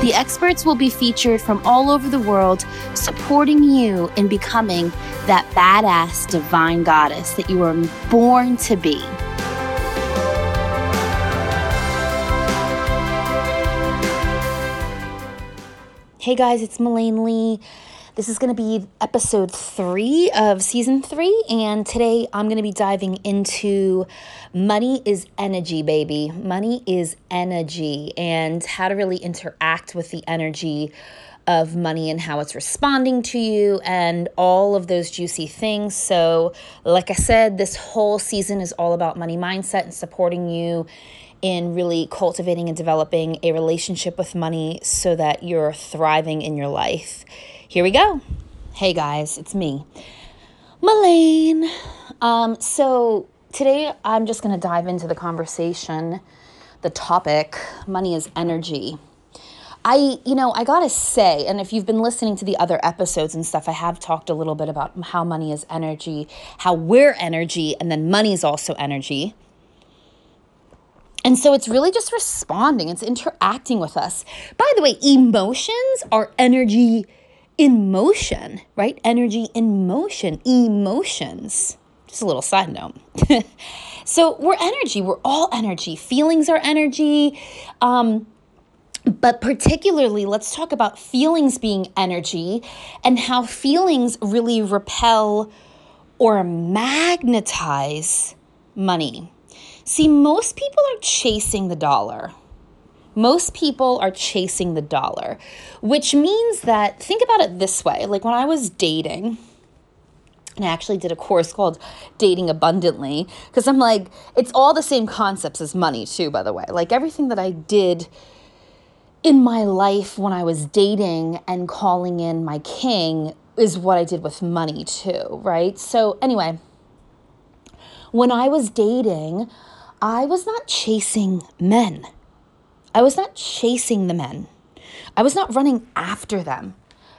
The experts will be featured from all over the world, supporting you in becoming that badass divine goddess that you were born to be. Hey guys, it's Melaine Lee. This is going to be episode three of season three, and today I'm going to be diving into money is energy, baby. Money is energy, and how to really interact with the energy of money and how it's responding to you, and all of those juicy things. So, like I said, this whole season is all about money mindset and supporting you in really cultivating and developing a relationship with money so that you're thriving in your life. Here we go. Hey guys, it's me, Melaine. Um, so today I'm just going to dive into the conversation, the topic money is energy. I, you know, I gotta say, and if you've been listening to the other episodes and stuff, I have talked a little bit about how money is energy, how we're energy, and then money is also energy. And so it's really just responding, it's interacting with us. By the way, emotions are energy in motion, right? Energy in motion, emotions. Just a little side note. so we're energy, we're all energy. Feelings are energy. Um, but particularly, let's talk about feelings being energy and how feelings really repel or magnetize money. See, most people are chasing the dollar most people are chasing the dollar, which means that, think about it this way like when I was dating, and I actually did a course called Dating Abundantly because I'm like, it's all the same concepts as money, too, by the way. Like everything that I did in my life when I was dating and calling in my king is what I did with money, too, right? So, anyway, when I was dating, I was not chasing men. I was not chasing the men. I was not running after them.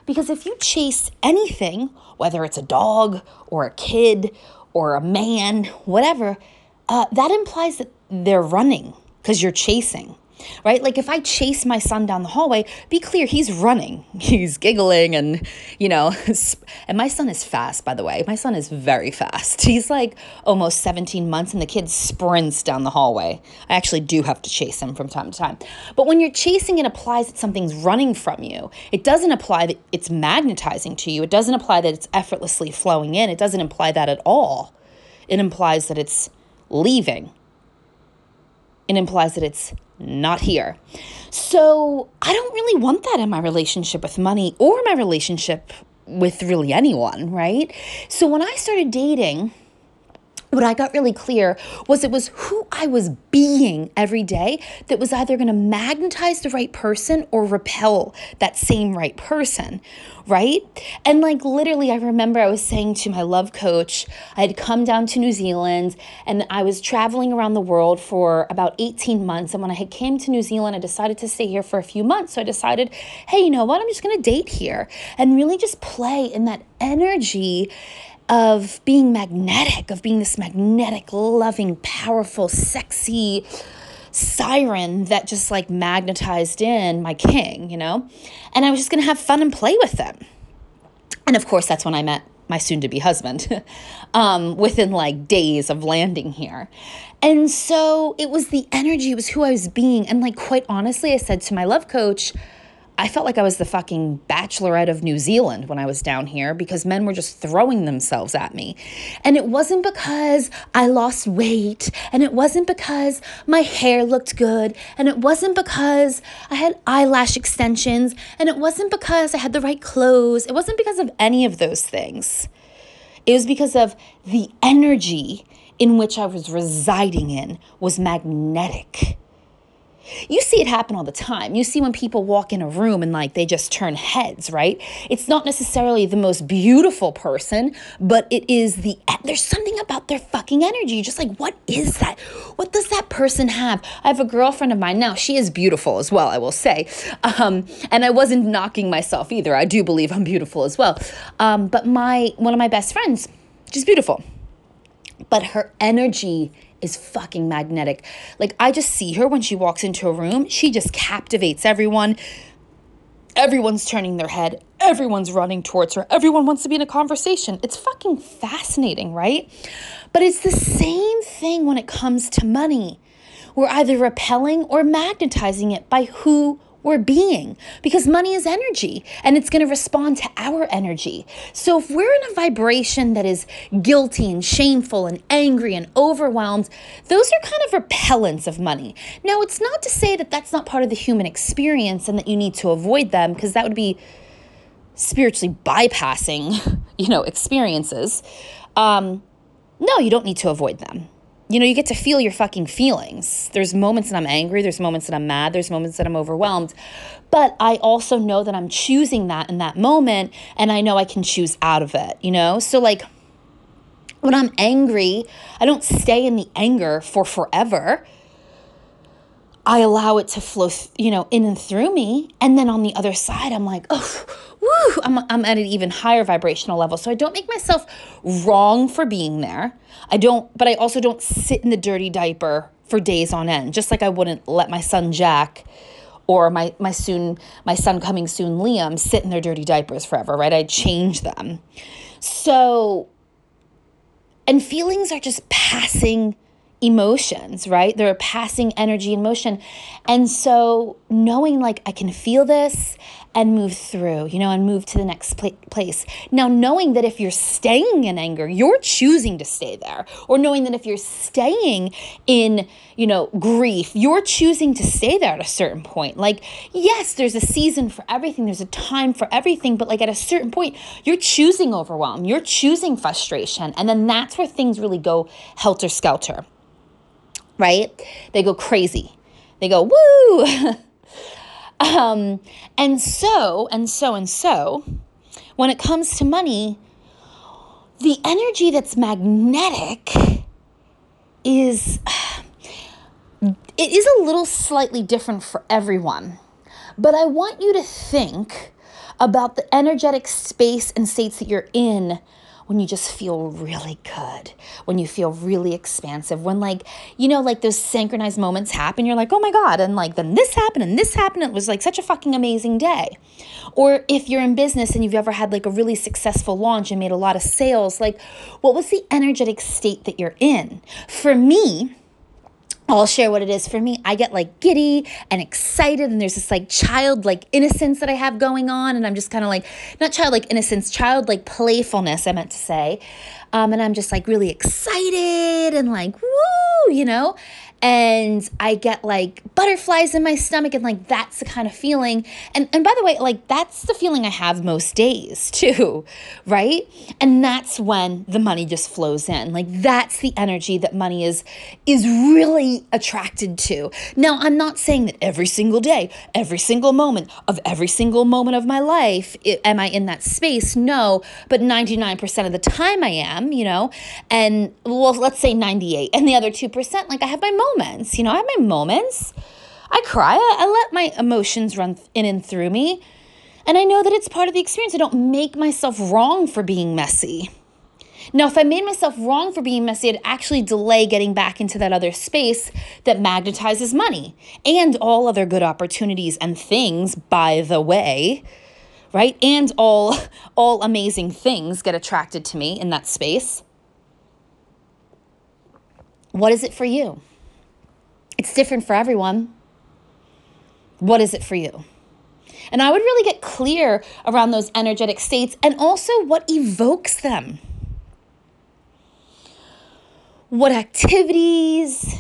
Because if you chase anything, whether it's a dog or a kid or a man, whatever, uh, that implies that they're running because you're chasing right? Like if I chase my son down the hallway, be clear, he's running. He's giggling and, you know, and my son is fast, by the way. My son is very fast. He's like almost 17 months and the kid sprints down the hallway. I actually do have to chase him from time to time. But when you're chasing, it applies that something's running from you. It doesn't apply that it's magnetizing to you. It doesn't apply that it's effortlessly flowing in. It doesn't imply that at all. It implies that it's leaving. It implies that it's not here. So I don't really want that in my relationship with money or my relationship with really anyone, right? So when I started dating, what I got really clear was it was who I was being every day that was either going to magnetize the right person or repel that same right person, right? And like literally, I remember I was saying to my love coach, I had come down to New Zealand and I was traveling around the world for about 18 months. And when I had came to New Zealand, I decided to stay here for a few months. So I decided, hey, you know what? I'm just going to date here and really just play in that energy of being magnetic, of being this magnetic, loving, powerful, sexy siren that just like magnetized in my king, you know? And I was just gonna have fun and play with them. And of course, that's when I met my soon to be husband um, within like days of landing here. And so it was the energy, it was who I was being. And like, quite honestly, I said to my love coach, I felt like I was the fucking bachelorette of New Zealand when I was down here because men were just throwing themselves at me. And it wasn't because I lost weight, and it wasn't because my hair looked good, and it wasn't because I had eyelash extensions, and it wasn't because I had the right clothes. It wasn't because of any of those things. It was because of the energy in which I was residing in was magnetic. You see it happen all the time. You see when people walk in a room and like they just turn heads, right? It's not necessarily the most beautiful person, but it is the there's something about their fucking energy. You're just like, what is that? What does that person have? I have a girlfriend of mine now. She is beautiful as well, I will say. Um, and I wasn't knocking myself either. I do believe I'm beautiful as well. Um, but my one of my best friends, she's beautiful. But her energy is fucking magnetic. Like I just see her when she walks into a room, she just captivates everyone. Everyone's turning their head. Everyone's running towards her. Everyone wants to be in a conversation. It's fucking fascinating, right? But it's the same thing when it comes to money. We're either repelling or magnetizing it by who we're being because money is energy and it's going to respond to our energy. So if we're in a vibration that is guilty and shameful and angry and overwhelmed, those are kind of repellents of money. Now, it's not to say that that's not part of the human experience and that you need to avoid them because that would be spiritually bypassing, you know, experiences. Um, no, you don't need to avoid them you know, you get to feel your fucking feelings. There's moments that I'm angry, there's moments that I'm mad, there's moments that I'm overwhelmed. But I also know that I'm choosing that in that moment and I know I can choose out of it, you know? So, like, when I'm angry, I don't stay in the anger for forever. I allow it to flow, you know, in and through me. And then on the other side, I'm like, oh, woo, I'm, I'm at an even higher vibrational level. So I don't make myself wrong for being there. I don't, but I also don't sit in the dirty diaper for days on end, just like I wouldn't let my son Jack or my, my soon, my son coming soon, Liam, sit in their dirty diapers forever, right? I change them. So, and feelings are just passing emotions, right? They're a passing energy and motion. And so knowing like I can feel this and move through, you know, and move to the next pl- place. Now, knowing that if you're staying in anger, you're choosing to stay there, or knowing that if you're staying in, you know, grief, you're choosing to stay there at a certain point. Like, yes, there's a season for everything, there's a time for everything, but like at a certain point, you're choosing overwhelm, you're choosing frustration, and then that's where things really go helter skelter right? They go crazy. They go, woo! um, and so, and so, and so, when it comes to money, the energy that's magnetic is it is a little slightly different for everyone. But I want you to think about the energetic space and states that you're in when you just feel really good, when you feel really expansive, when like, you know, like those synchronized moments happen, you're like, oh my God, and like then this happened and this happened. It was like such a fucking amazing day. Or if you're in business and you've ever had like a really successful launch and made a lot of sales, like what was the energetic state that you're in? For me, I'll share what it is for me. I get like giddy and excited, and there's this like childlike innocence that I have going on, and I'm just kind of like not childlike innocence, childlike playfulness. I meant to say, um, and I'm just like really excited and like woo, you know and I get like butterflies in my stomach and like that's the kind of feeling. And and by the way, like that's the feeling I have most days too, right? And that's when the money just flows in. Like that's the energy that money is is really attracted to. Now, I'm not saying that every single day, every single moment of every single moment of my life it, am I in that space? No, but 99% of the time I am, you know. And well, let's say 98 and the other 2% like I have my moments moments. You know, I have my moments. I cry. I, I let my emotions run in and through me. And I know that it's part of the experience. I don't make myself wrong for being messy. Now, if I made myself wrong for being messy, I'd actually delay getting back into that other space that magnetizes money and all other good opportunities and things, by the way, right? And all all amazing things get attracted to me in that space. What is it for you? It's different for everyone. What is it for you? And I would really get clear around those energetic states and also what evokes them. What activities,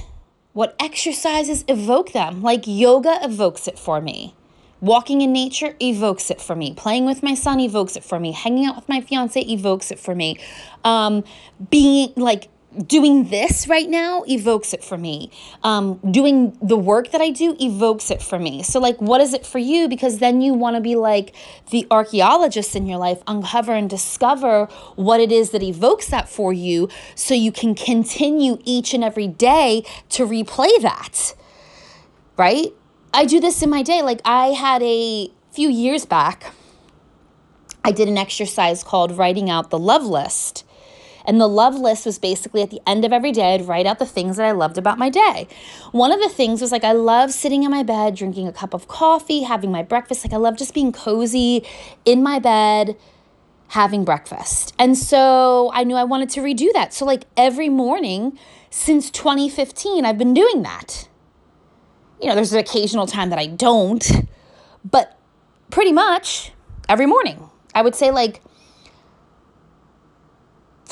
what exercises evoke them? Like yoga evokes it for me. Walking in nature evokes it for me. Playing with my son evokes it for me. Hanging out with my fiance evokes it for me. Um, being like doing this right now evokes it for me. Um, doing the work that I do evokes it for me. So, like, what is it for you? Because then you want to be like the archaeologist in your life, uncover and discover what it is that evokes that for you so you can continue each and every day to replay that. Right? I do this in my day. Like, I had a few years back, I did an exercise called writing out the love list. And the love list was basically at the end of every day, I'd write out the things that I loved about my day. One of the things was like, I love sitting in my bed, drinking a cup of coffee, having my breakfast. Like, I love just being cozy in my bed, having breakfast. And so I knew I wanted to redo that. So, like, every morning since 2015, I've been doing that. You know, there's an occasional time that I don't, but pretty much every morning. I would say like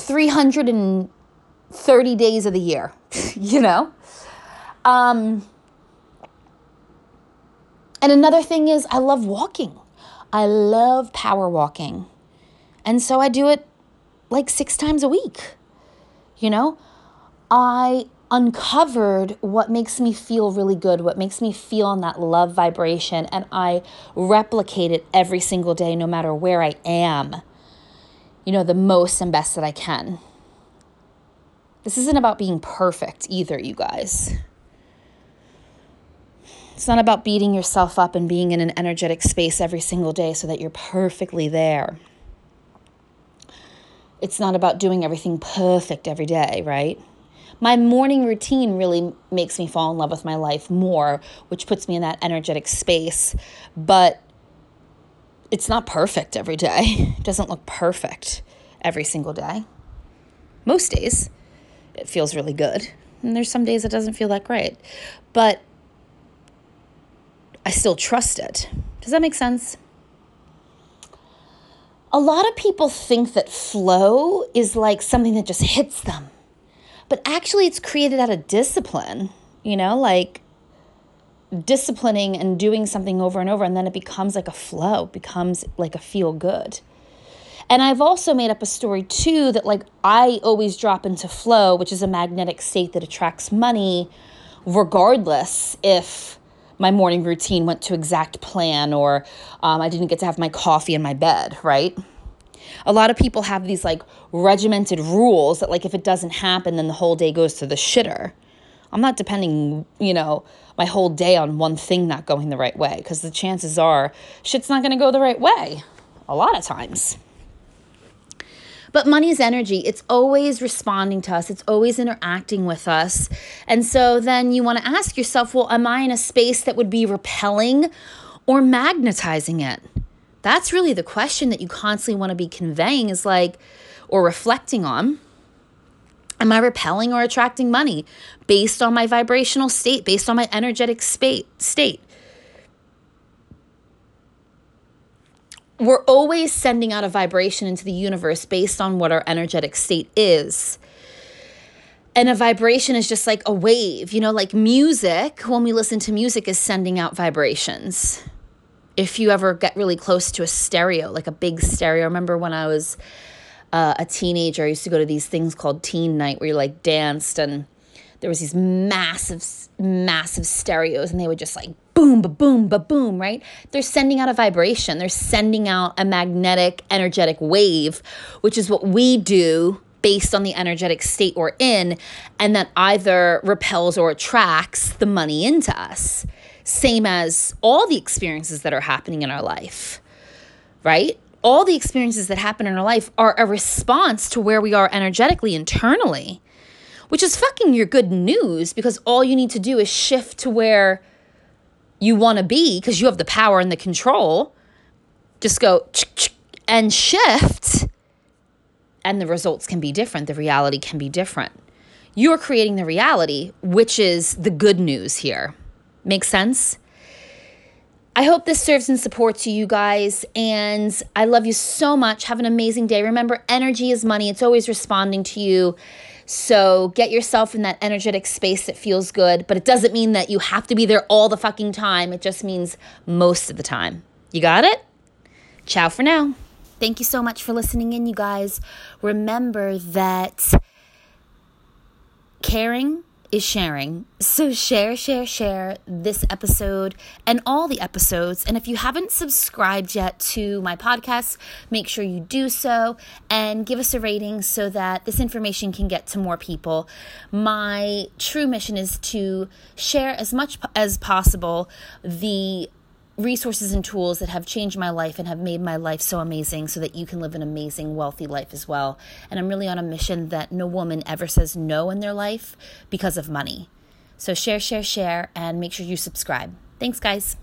330 days of the year, you know? Um, and another thing is, I love walking. I love power walking. And so I do it like six times a week. You know, I uncovered what makes me feel really good, what makes me feel in that love vibration, and I replicate it every single day, no matter where I am you know, the most and best that I can. This isn't about being perfect either, you guys. It's not about beating yourself up and being in an energetic space every single day so that you're perfectly there. It's not about doing everything perfect every day, right? My morning routine really makes me fall in love with my life more, which puts me in that energetic space. But it's not perfect every day. It doesn't look perfect every single day. Most days, it feels really good. And there's some days it doesn't feel that great. But I still trust it. Does that make sense? A lot of people think that flow is like something that just hits them. But actually, it's created out of discipline, you know, like disciplining and doing something over and over, and then it becomes like a flow, becomes like a feel good. And I've also made up a story too that like I always drop into flow, which is a magnetic state that attracts money regardless if my morning routine went to exact plan or um, I didn't get to have my coffee in my bed, right? A lot of people have these like regimented rules that like if it doesn't happen, then the whole day goes to the shitter. I'm not depending, you know, my whole day on one thing not going the right way because the chances are shit's not going to go the right way a lot of times. But money's energy, it's always responding to us, it's always interacting with us. And so then you want to ask yourself, well, am I in a space that would be repelling or magnetizing it? That's really the question that you constantly want to be conveying is like, or reflecting on. Am I repelling or attracting money based on my vibrational state, based on my energetic state? we're always sending out a vibration into the universe based on what our energetic state is. And a vibration is just like a wave, you know, like music, when we listen to music, is sending out vibrations. If you ever get really close to a stereo, like a big stereo, I remember when I was uh, a teenager, I used to go to these things called teen night where you like danced and there was these massive, massive stereos and they would just like boom, ba boom, ba boom, right? They're sending out a vibration. They're sending out a magnetic, energetic wave, which is what we do based on the energetic state we're in, and that either repels or attracts the money into us. Same as all the experiences that are happening in our life, right? All the experiences that happen in our life are a response to where we are energetically internally which is fucking your good news because all you need to do is shift to where you want to be because you have the power and the control. Just go and shift, and the results can be different. The reality can be different. You're creating the reality, which is the good news here. Make sense? I hope this serves and supports you guys. And I love you so much. Have an amazing day. Remember, energy is money, it's always responding to you. So get yourself in that energetic space that feels good, but it doesn't mean that you have to be there all the fucking time. It just means most of the time. You got it? Ciao for now. Thank you so much for listening in, you guys. Remember that caring is sharing. So share, share, share this episode and all the episodes. And if you haven't subscribed yet to my podcast, make sure you do so and give us a rating so that this information can get to more people. My true mission is to share as much as possible the resources and tools that have changed my life and have made my life so amazing so that you can live an amazing, wealthy life as well. And I'm really on a mission that no woman ever says no in their life because of money. So share, share, share, and make sure you subscribe. Thanks, guys.